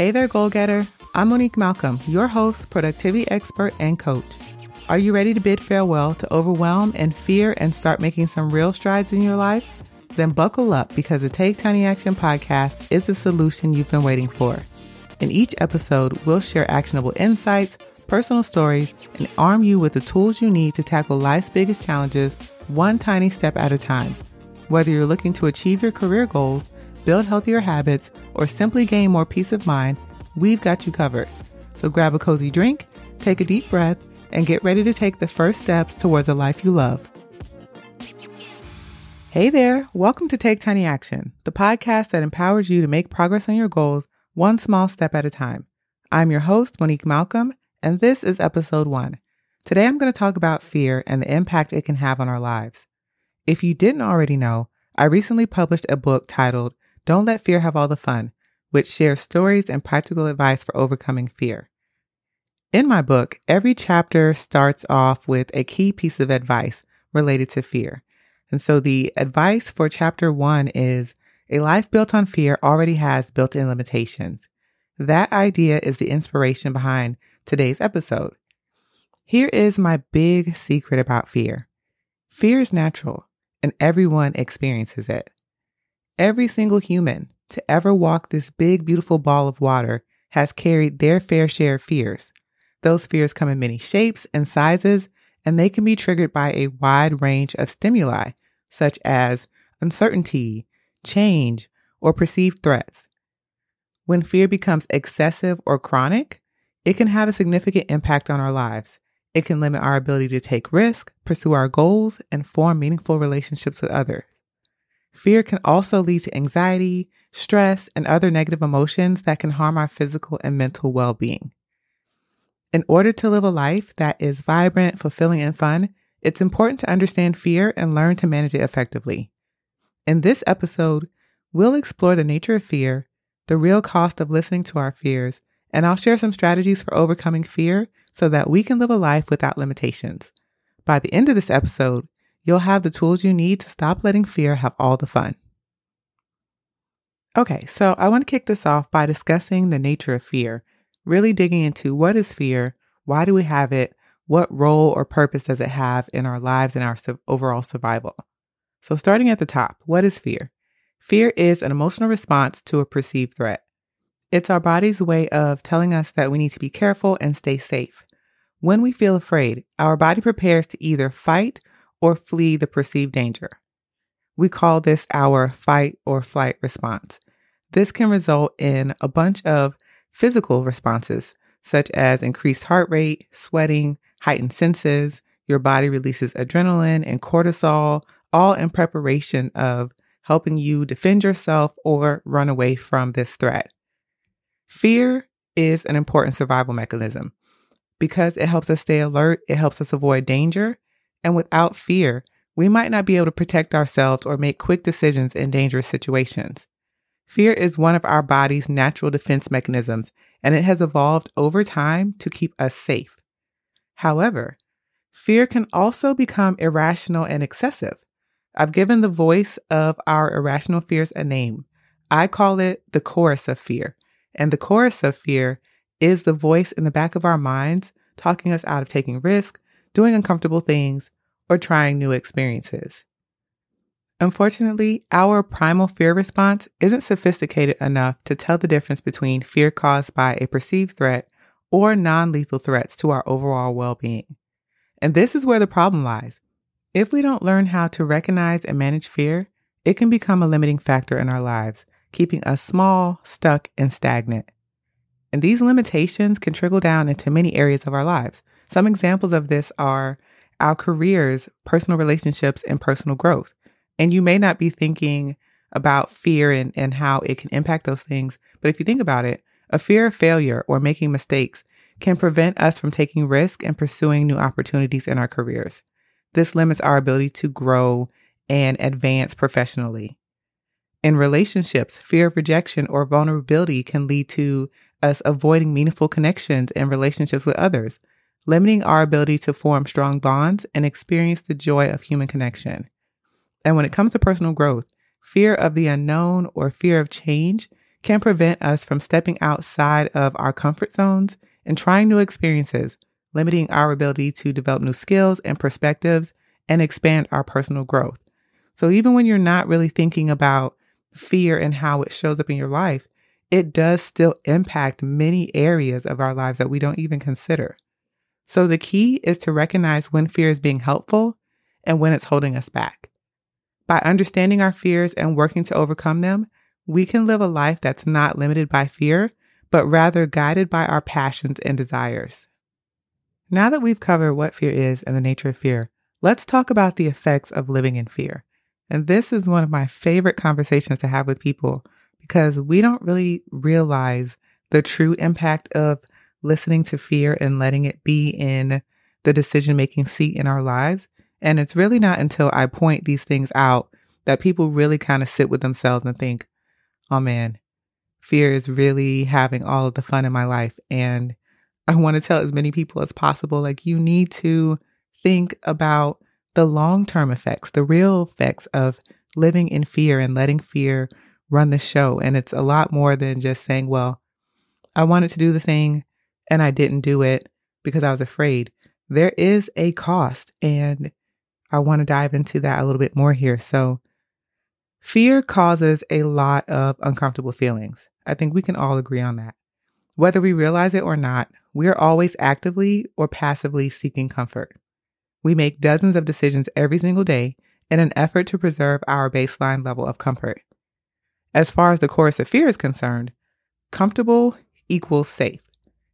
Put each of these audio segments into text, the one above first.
Hey there, goal getter. I'm Monique Malcolm, your host, productivity expert, and coach. Are you ready to bid farewell to overwhelm and fear and start making some real strides in your life? Then buckle up because the Take Tiny Action podcast is the solution you've been waiting for. In each episode, we'll share actionable insights, personal stories, and arm you with the tools you need to tackle life's biggest challenges one tiny step at a time. Whether you're looking to achieve your career goals, build healthier habits, or simply gain more peace of mind, we've got you covered. So grab a cozy drink, take a deep breath, and get ready to take the first steps towards a life you love. Hey there, welcome to Take Tiny Action, the podcast that empowers you to make progress on your goals one small step at a time. I'm your host, Monique Malcolm, and this is episode one. Today I'm going to talk about fear and the impact it can have on our lives. If you didn't already know, I recently published a book titled Don't Let Fear Have All the Fun, which shares stories and practical advice for overcoming fear. In my book, every chapter starts off with a key piece of advice related to fear. And so the advice for chapter one is a life built on fear already has built in limitations. That idea is the inspiration behind today's episode. Here is my big secret about fear fear is natural, and everyone experiences it. Every single human to ever walk this big, beautiful ball of water has carried their fair share of fears. Those fears come in many shapes and sizes, and they can be triggered by a wide range of stimuli, such as uncertainty, change, or perceived threats. When fear becomes excessive or chronic, it can have a significant impact on our lives. It can limit our ability to take risks, pursue our goals, and form meaningful relationships with others. Fear can also lead to anxiety, stress, and other negative emotions that can harm our physical and mental well being. In order to live a life that is vibrant, fulfilling, and fun, it's important to understand fear and learn to manage it effectively. In this episode, we'll explore the nature of fear, the real cost of listening to our fears, and I'll share some strategies for overcoming fear so that we can live a life without limitations. By the end of this episode, you'll have the tools you need to stop letting fear have all the fun. Okay, so I want to kick this off by discussing the nature of fear, really digging into what is fear, why do we have it, what role or purpose does it have in our lives and our overall survival. So, starting at the top, what is fear? Fear is an emotional response to a perceived threat. It's our body's way of telling us that we need to be careful and stay safe. When we feel afraid, our body prepares to either fight or flee the perceived danger. We call this our fight or flight response. This can result in a bunch of physical responses, such as increased heart rate, sweating, heightened senses. Your body releases adrenaline and cortisol, all in preparation of helping you defend yourself or run away from this threat. Fear is an important survival mechanism because it helps us stay alert, it helps us avoid danger, and without fear, we might not be able to protect ourselves or make quick decisions in dangerous situations. Fear is one of our body's natural defense mechanisms, and it has evolved over time to keep us safe. However, fear can also become irrational and excessive. I've given the voice of our irrational fears a name. I call it the chorus of fear. And the chorus of fear is the voice in the back of our minds talking us out of taking risks, doing uncomfortable things, or trying new experiences. Unfortunately, our primal fear response isn't sophisticated enough to tell the difference between fear caused by a perceived threat or non lethal threats to our overall well being. And this is where the problem lies. If we don't learn how to recognize and manage fear, it can become a limiting factor in our lives, keeping us small, stuck, and stagnant. And these limitations can trickle down into many areas of our lives. Some examples of this are our careers, personal relationships, and personal growth. And you may not be thinking about fear and, and how it can impact those things. But if you think about it, a fear of failure or making mistakes can prevent us from taking risk and pursuing new opportunities in our careers. This limits our ability to grow and advance professionally. In relationships, fear of rejection or vulnerability can lead to us avoiding meaningful connections and relationships with others, limiting our ability to form strong bonds and experience the joy of human connection. And when it comes to personal growth, fear of the unknown or fear of change can prevent us from stepping outside of our comfort zones and trying new experiences, limiting our ability to develop new skills and perspectives and expand our personal growth. So even when you're not really thinking about fear and how it shows up in your life, it does still impact many areas of our lives that we don't even consider. So the key is to recognize when fear is being helpful and when it's holding us back. By understanding our fears and working to overcome them, we can live a life that's not limited by fear, but rather guided by our passions and desires. Now that we've covered what fear is and the nature of fear, let's talk about the effects of living in fear. And this is one of my favorite conversations to have with people because we don't really realize the true impact of listening to fear and letting it be in the decision making seat in our lives. And it's really not until I point these things out that people really kind of sit with themselves and think, oh man, fear is really having all of the fun in my life. And I want to tell as many people as possible like, you need to think about the long term effects, the real effects of living in fear and letting fear run the show. And it's a lot more than just saying, well, I wanted to do the thing and I didn't do it because I was afraid. There is a cost, and I want to dive into that a little bit more here. So, fear causes a lot of uncomfortable feelings. I think we can all agree on that. Whether we realize it or not, we are always actively or passively seeking comfort. We make dozens of decisions every single day in an effort to preserve our baseline level of comfort. As far as the chorus of fear is concerned, comfortable equals safe.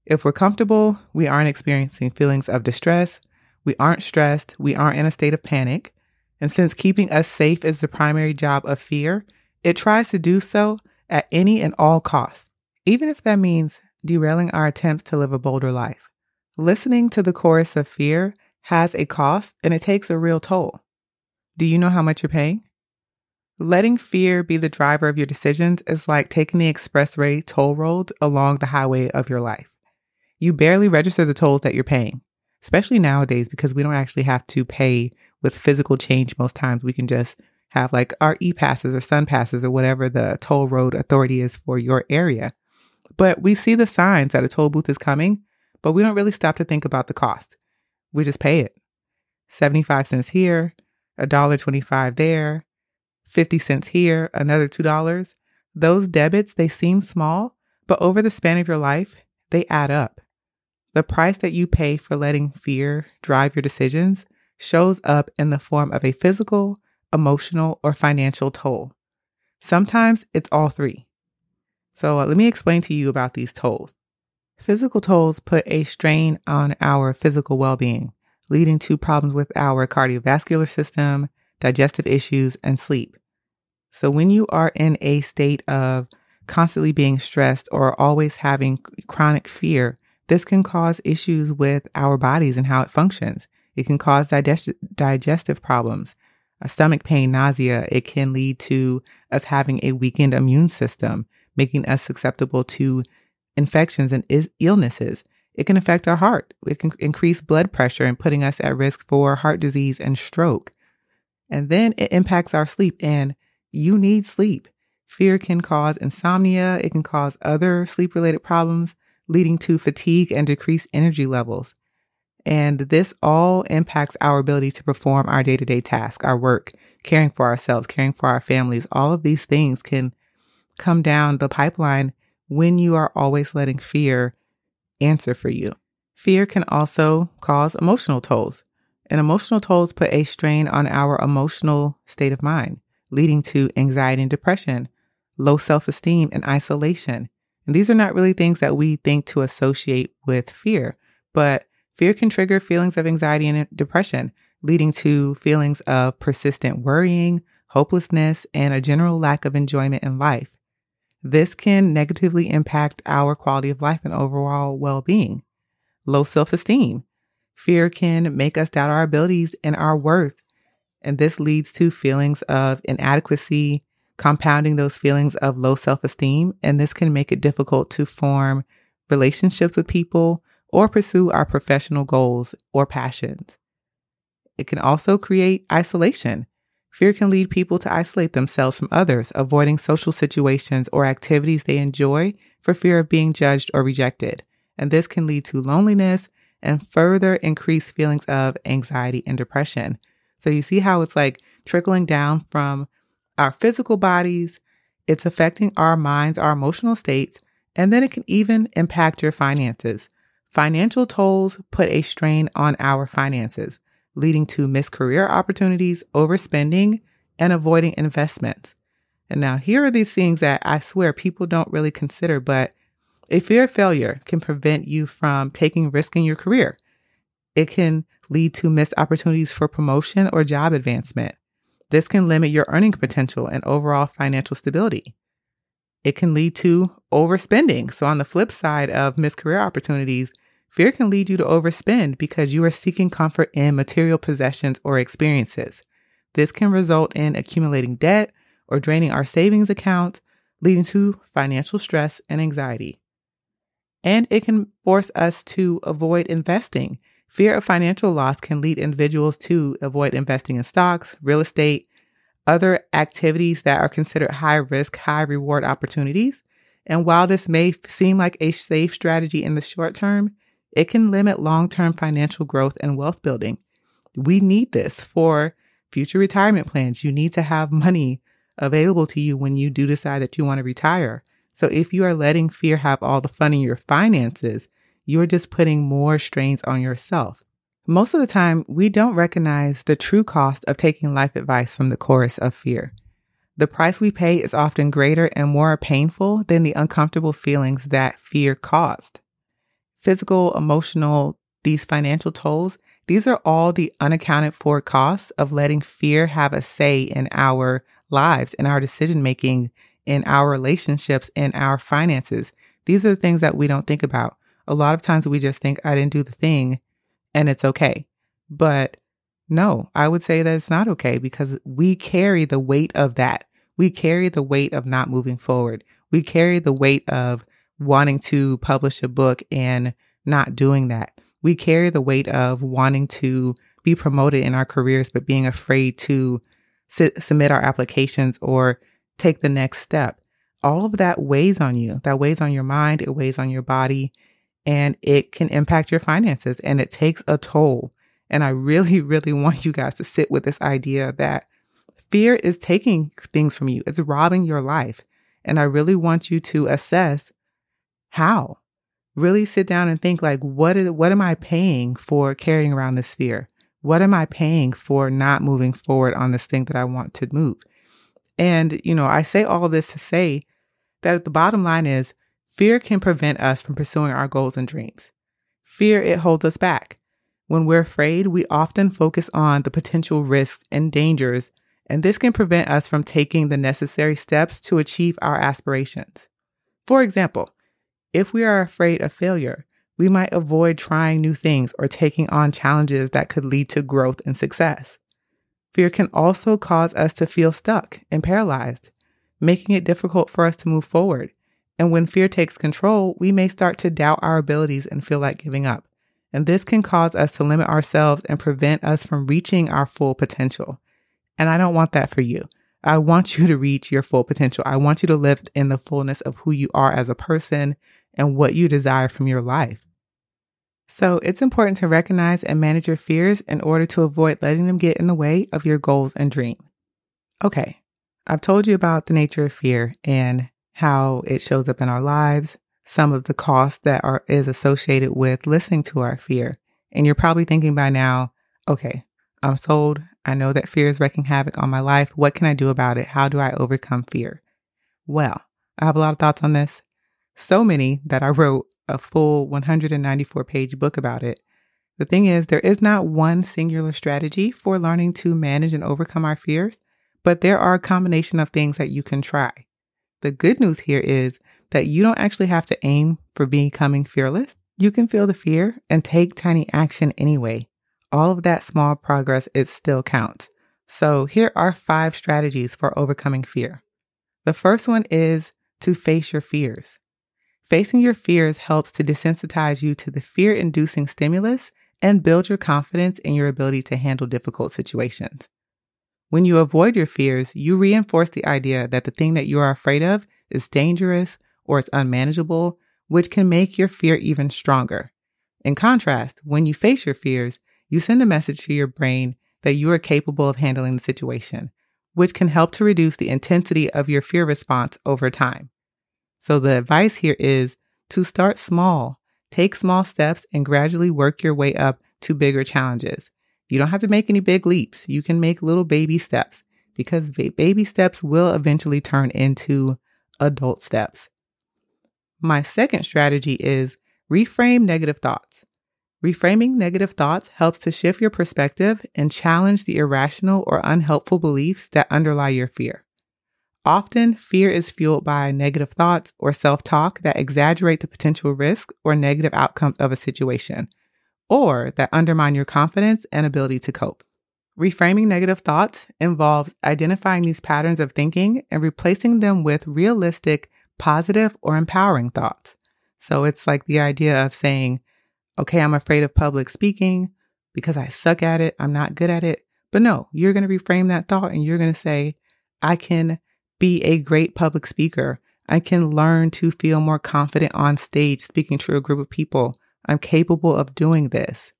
If we're comfortable, we aren't experiencing feelings of distress, we aren't stressed, we aren't in a state of panic. And since keeping us safe is the primary job of fear, it tries to do so at any and all costs, even if that means derailing our attempts to live a bolder life. Listening to the chorus of fear has a cost and it takes a real toll. Do you know how much you're paying? Letting fear be the driver of your decisions is like taking the expressway toll road along the highway of your life. You barely register the tolls that you're paying, especially nowadays because we don't actually have to pay with physical change most times. We can just have like our e passes or sun passes or whatever the toll road authority is for your area. But we see the signs that a toll booth is coming, but we don't really stop to think about the cost we just pay it. 75 cents here, a dollar 25 there, 50 cents here, another $2. Those debits, they seem small, but over the span of your life, they add up. The price that you pay for letting fear drive your decisions shows up in the form of a physical, emotional, or financial toll. Sometimes it's all three. So uh, let me explain to you about these tolls. Physical tolls put a strain on our physical well being, leading to problems with our cardiovascular system, digestive issues, and sleep. So, when you are in a state of constantly being stressed or always having chronic fear, this can cause issues with our bodies and how it functions. It can cause digest- digestive problems, a stomach pain, nausea. It can lead to us having a weakened immune system, making us susceptible to infections and is- illnesses. It can affect our heart. It can increase blood pressure and putting us at risk for heart disease and stroke. And then it impacts our sleep and you need sleep. Fear can cause insomnia. It can cause other sleep related problems, leading to fatigue and decreased energy levels. And this all impacts our ability to perform our day to day tasks, our work, caring for ourselves, caring for our families. All of these things can come down the pipeline when you are always letting fear answer for you. Fear can also cause emotional tolls, and emotional tolls put a strain on our emotional state of mind, leading to anxiety and depression, low self esteem, and isolation. And these are not really things that we think to associate with fear, but fear can trigger feelings of anxiety and depression, leading to feelings of persistent worrying, hopelessness, and a general lack of enjoyment in life. This can negatively impact our quality of life and overall well being. Low self esteem. Fear can make us doubt our abilities and our worth. And this leads to feelings of inadequacy, compounding those feelings of low self esteem. And this can make it difficult to form relationships with people or pursue our professional goals or passions. It can also create isolation. Fear can lead people to isolate themselves from others, avoiding social situations or activities they enjoy for fear of being judged or rejected. And this can lead to loneliness and further increase feelings of anxiety and depression. So you see how it's like trickling down from our physical bodies, it's affecting our minds, our emotional states, and then it can even impact your finances. Financial tolls put a strain on our finances leading to missed career opportunities, overspending, and avoiding investments. And now here are these things that I swear people don't really consider, but a fear of failure can prevent you from taking risk in your career. It can lead to missed opportunities for promotion or job advancement. This can limit your earning potential and overall financial stability. It can lead to overspending. So on the flip side of missed career opportunities, Fear can lead you to overspend because you are seeking comfort in material possessions or experiences. This can result in accumulating debt or draining our savings account, leading to financial stress and anxiety. And it can force us to avoid investing. Fear of financial loss can lead individuals to avoid investing in stocks, real estate, other activities that are considered high risk, high reward opportunities. And while this may seem like a safe strategy in the short term, it can limit long term financial growth and wealth building. We need this for future retirement plans. You need to have money available to you when you do decide that you want to retire. So if you are letting fear have all the fun in your finances, you're just putting more strains on yourself. Most of the time, we don't recognize the true cost of taking life advice from the chorus of fear. The price we pay is often greater and more painful than the uncomfortable feelings that fear caused physical, emotional, these financial tolls, these are all the unaccounted for costs of letting fear have a say in our lives, in our decision making, in our relationships, in our finances. These are the things that we don't think about. A lot of times we just think, I didn't do the thing and it's okay. But no, I would say that it's not okay because we carry the weight of that. We carry the weight of not moving forward. We carry the weight of wanting to publish a book and not doing that. We carry the weight of wanting to be promoted in our careers, but being afraid to submit our applications or take the next step. All of that weighs on you. That weighs on your mind. It weighs on your body and it can impact your finances and it takes a toll. And I really, really want you guys to sit with this idea that fear is taking things from you. It's robbing your life. And I really want you to assess how? Really sit down and think like, what is, what am I paying for carrying around this fear? What am I paying for not moving forward on this thing that I want to move? And, you know, I say all this to say that the bottom line is fear can prevent us from pursuing our goals and dreams. Fear, it holds us back. When we're afraid, we often focus on the potential risks and dangers, and this can prevent us from taking the necessary steps to achieve our aspirations. For example, if we are afraid of failure, we might avoid trying new things or taking on challenges that could lead to growth and success. Fear can also cause us to feel stuck and paralyzed, making it difficult for us to move forward. And when fear takes control, we may start to doubt our abilities and feel like giving up. And this can cause us to limit ourselves and prevent us from reaching our full potential. And I don't want that for you. I want you to reach your full potential. I want you to live in the fullness of who you are as a person and what you desire from your life. So it's important to recognize and manage your fears in order to avoid letting them get in the way of your goals and dreams. Okay, I've told you about the nature of fear and how it shows up in our lives, some of the costs that are is associated with listening to our fear. And you're probably thinking by now, okay, I'm sold. I know that fear is wreaking havoc on my life. What can I do about it? How do I overcome fear? Well, I have a lot of thoughts on this so many that I wrote a full 194 page book about it. The thing is, there is not one singular strategy for learning to manage and overcome our fears, but there are a combination of things that you can try. The good news here is that you don't actually have to aim for becoming fearless. You can feel the fear and take tiny action anyway. All of that small progress, it still counts. So here are five strategies for overcoming fear. The first one is to face your fears. Facing your fears helps to desensitize you to the fear inducing stimulus and build your confidence in your ability to handle difficult situations. When you avoid your fears, you reinforce the idea that the thing that you are afraid of is dangerous or it's unmanageable, which can make your fear even stronger. In contrast, when you face your fears, you send a message to your brain that you are capable of handling the situation, which can help to reduce the intensity of your fear response over time. So, the advice here is to start small, take small steps, and gradually work your way up to bigger challenges. You don't have to make any big leaps. You can make little baby steps because baby steps will eventually turn into adult steps. My second strategy is reframe negative thoughts. Reframing negative thoughts helps to shift your perspective and challenge the irrational or unhelpful beliefs that underlie your fear. Often, fear is fueled by negative thoughts or self talk that exaggerate the potential risk or negative outcomes of a situation, or that undermine your confidence and ability to cope. Reframing negative thoughts involves identifying these patterns of thinking and replacing them with realistic, positive, or empowering thoughts. So it's like the idea of saying, okay, I'm afraid of public speaking because I suck at it, I'm not good at it. But no, you're going to reframe that thought and you're going to say, I can be a great public speaker. I can learn to feel more confident on stage speaking to a group of people. I'm capable of doing this.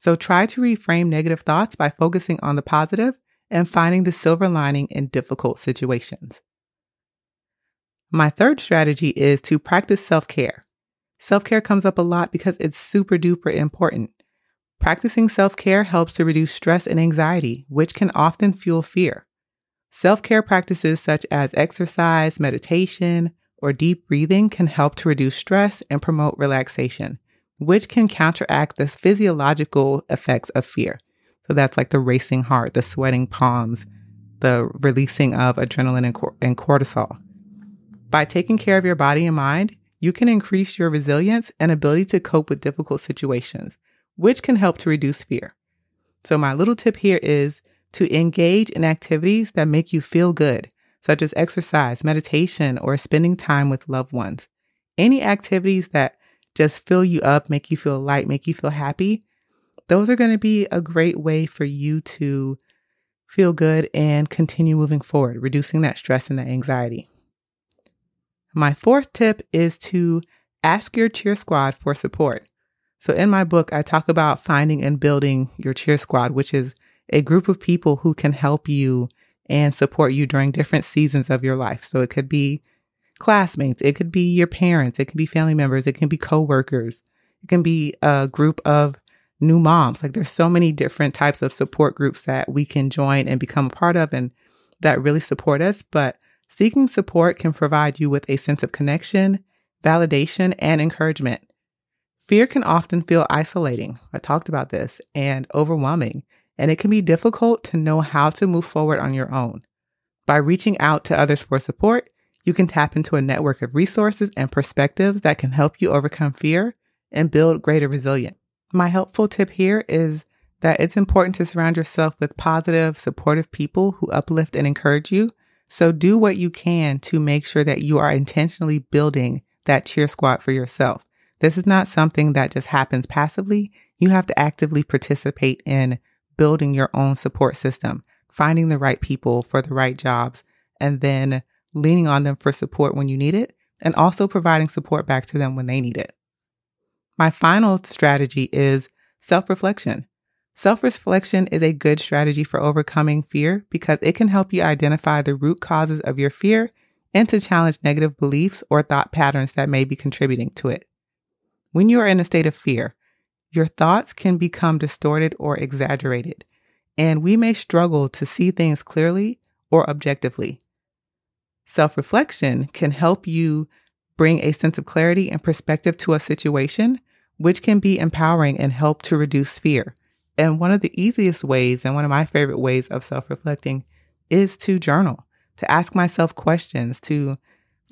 So try to reframe negative thoughts by focusing on the positive and finding the silver lining in difficult situations. My third strategy is to practice self care. Self care comes up a lot because it's super duper important. Practicing self care helps to reduce stress and anxiety, which can often fuel fear. Self care practices such as exercise, meditation, or deep breathing can help to reduce stress and promote relaxation, which can counteract the physiological effects of fear. So that's like the racing heart, the sweating palms, the releasing of adrenaline and, cor- and cortisol. By taking care of your body and mind, you can increase your resilience and ability to cope with difficult situations, which can help to reduce fear. So, my little tip here is to engage in activities that make you feel good, such as exercise, meditation, or spending time with loved ones. Any activities that just fill you up, make you feel light, make you feel happy, those are going to be a great way for you to feel good and continue moving forward, reducing that stress and that anxiety. My fourth tip is to ask your cheer squad for support. So, in my book, I talk about finding and building your cheer squad, which is a group of people who can help you and support you during different seasons of your life. So it could be classmates, it could be your parents, it could be family members, it can be coworkers, it can be a group of new moms. Like there's so many different types of support groups that we can join and become a part of and that really support us. But seeking support can provide you with a sense of connection, validation, and encouragement. Fear can often feel isolating. I talked about this and overwhelming and it can be difficult to know how to move forward on your own. By reaching out to others for support, you can tap into a network of resources and perspectives that can help you overcome fear and build greater resilience. My helpful tip here is that it's important to surround yourself with positive, supportive people who uplift and encourage you. So do what you can to make sure that you are intentionally building that cheer squad for yourself. This is not something that just happens passively. You have to actively participate in building your own support system, finding the right people for the right jobs, and then leaning on them for support when you need it, and also providing support back to them when they need it. My final strategy is self reflection. Self reflection is a good strategy for overcoming fear because it can help you identify the root causes of your fear and to challenge negative beliefs or thought patterns that may be contributing to it. When you are in a state of fear, your thoughts can become distorted or exaggerated, and we may struggle to see things clearly or objectively. Self reflection can help you bring a sense of clarity and perspective to a situation, which can be empowering and help to reduce fear. And one of the easiest ways, and one of my favorite ways of self reflecting, is to journal, to ask myself questions, to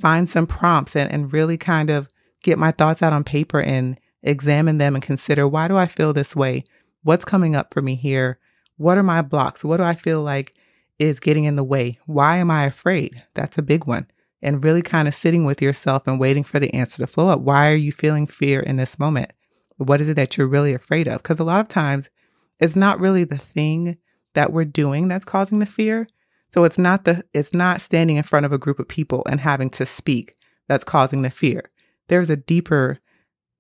find some prompts and, and really kind of get my thoughts out on paper and examine them and consider why do I feel this way? What's coming up for me here? What are my blocks? What do I feel like is getting in the way? Why am I afraid? That's a big one. And really kind of sitting with yourself and waiting for the answer to flow up. Why are you feeling fear in this moment? What is it that you're really afraid of? Because a lot of times it's not really the thing that we're doing that's causing the fear. So it's not the it's not standing in front of a group of people and having to speak that's causing the fear. There's a deeper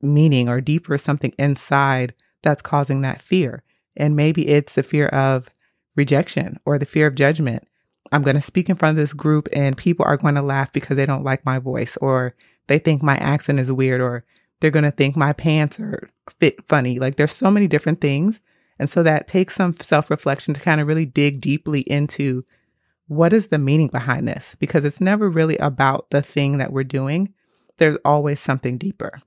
meaning or deeper something inside that's causing that fear. And maybe it's the fear of rejection or the fear of judgment. I'm going to speak in front of this group and people are going to laugh because they don't like my voice or they think my accent is weird or they're going to think my pants are fit funny. Like there's so many different things. And so that takes some self reflection to kind of really dig deeply into what is the meaning behind this? Because it's never really about the thing that we're doing. There's always something deeper.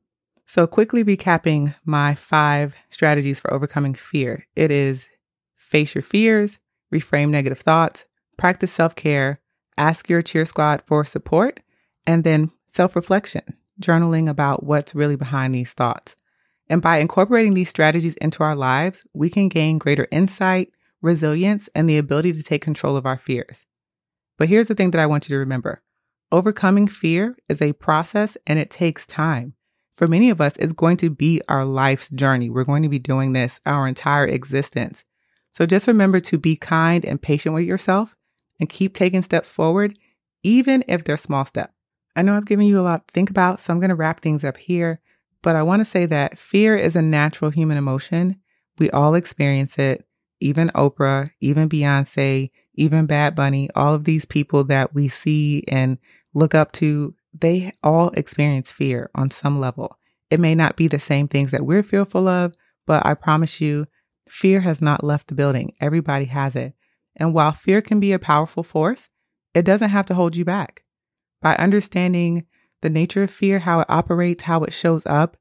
So, quickly recapping my five strategies for overcoming fear it is face your fears, reframe negative thoughts, practice self care, ask your cheer squad for support, and then self reflection, journaling about what's really behind these thoughts. And by incorporating these strategies into our lives, we can gain greater insight, resilience, and the ability to take control of our fears. But here's the thing that I want you to remember overcoming fear is a process and it takes time. For many of us, it's going to be our life's journey. We're going to be doing this our entire existence. So just remember to be kind and patient with yourself and keep taking steps forward, even if they're small steps. I know I've given you a lot to think about, so I'm going to wrap things up here. But I want to say that fear is a natural human emotion. We all experience it. Even Oprah, even Beyonce, even Bad Bunny, all of these people that we see and look up to, they all experience fear on some level. It may not be the same things that we're fearful of, but I promise you, fear has not left the building. Everybody has it. And while fear can be a powerful force, it doesn't have to hold you back by understanding the nature of fear, how it operates, how it shows up,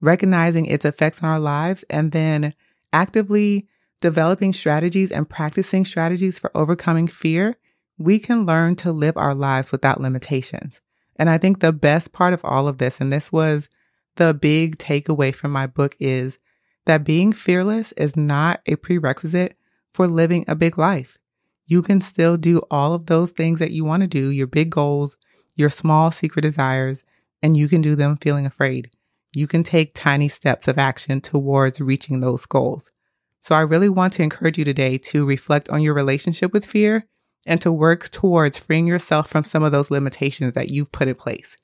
recognizing its effects on our lives, and then actively developing strategies and practicing strategies for overcoming fear, we can learn to live our lives without limitations. And I think the best part of all of this, and this was the big takeaway from my book, is that being fearless is not a prerequisite for living a big life. You can still do all of those things that you want to do, your big goals, your small secret desires, and you can do them feeling afraid. You can take tiny steps of action towards reaching those goals. So I really want to encourage you today to reflect on your relationship with fear and to work towards freeing yourself from some of those limitations that you've put in place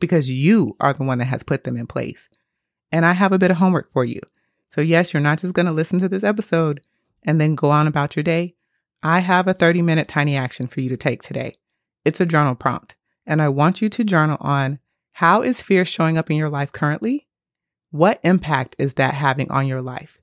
because you are the one that has put them in place. And I have a bit of homework for you. So, yes, you're not just going to listen to this episode and then go on about your day. I have a 30 minute tiny action for you to take today. It's a journal prompt. And I want you to journal on how is fear showing up in your life currently? What impact is that having on your life?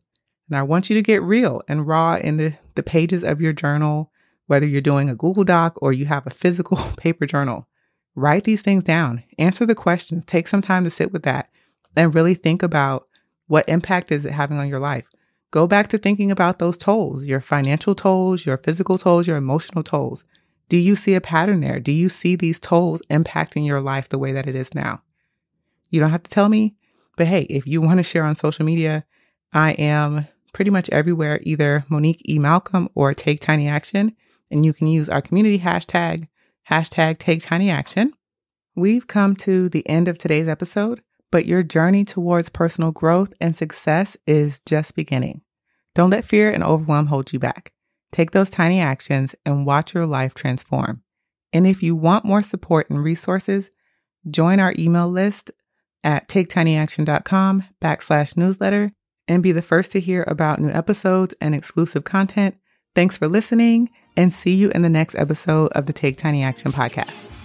And I want you to get real and raw in the, the pages of your journal, whether you're doing a Google Doc or you have a physical paper journal. Write these things down, answer the questions, take some time to sit with that and really think about what impact is it having on your life. Go back to thinking about those tolls, your financial tolls, your physical tolls, your emotional tolls. Do you see a pattern there? Do you see these tolls impacting your life the way that it is now? You don't have to tell me, but hey, if you want to share on social media, I am pretty much everywhere, either Monique E. Malcolm or Take Tiny Action. And you can use our community hashtag, hashtag Take Tiny Action. We've come to the end of today's episode, but your journey towards personal growth and success is just beginning. Don't let fear and overwhelm hold you back. Take those tiny actions and watch your life transform. And if you want more support and resources, join our email list at taketinyaction.com backslash newsletter and be the first to hear about new episodes and exclusive content. Thanks for listening and see you in the next episode of the Take Tiny Action podcast.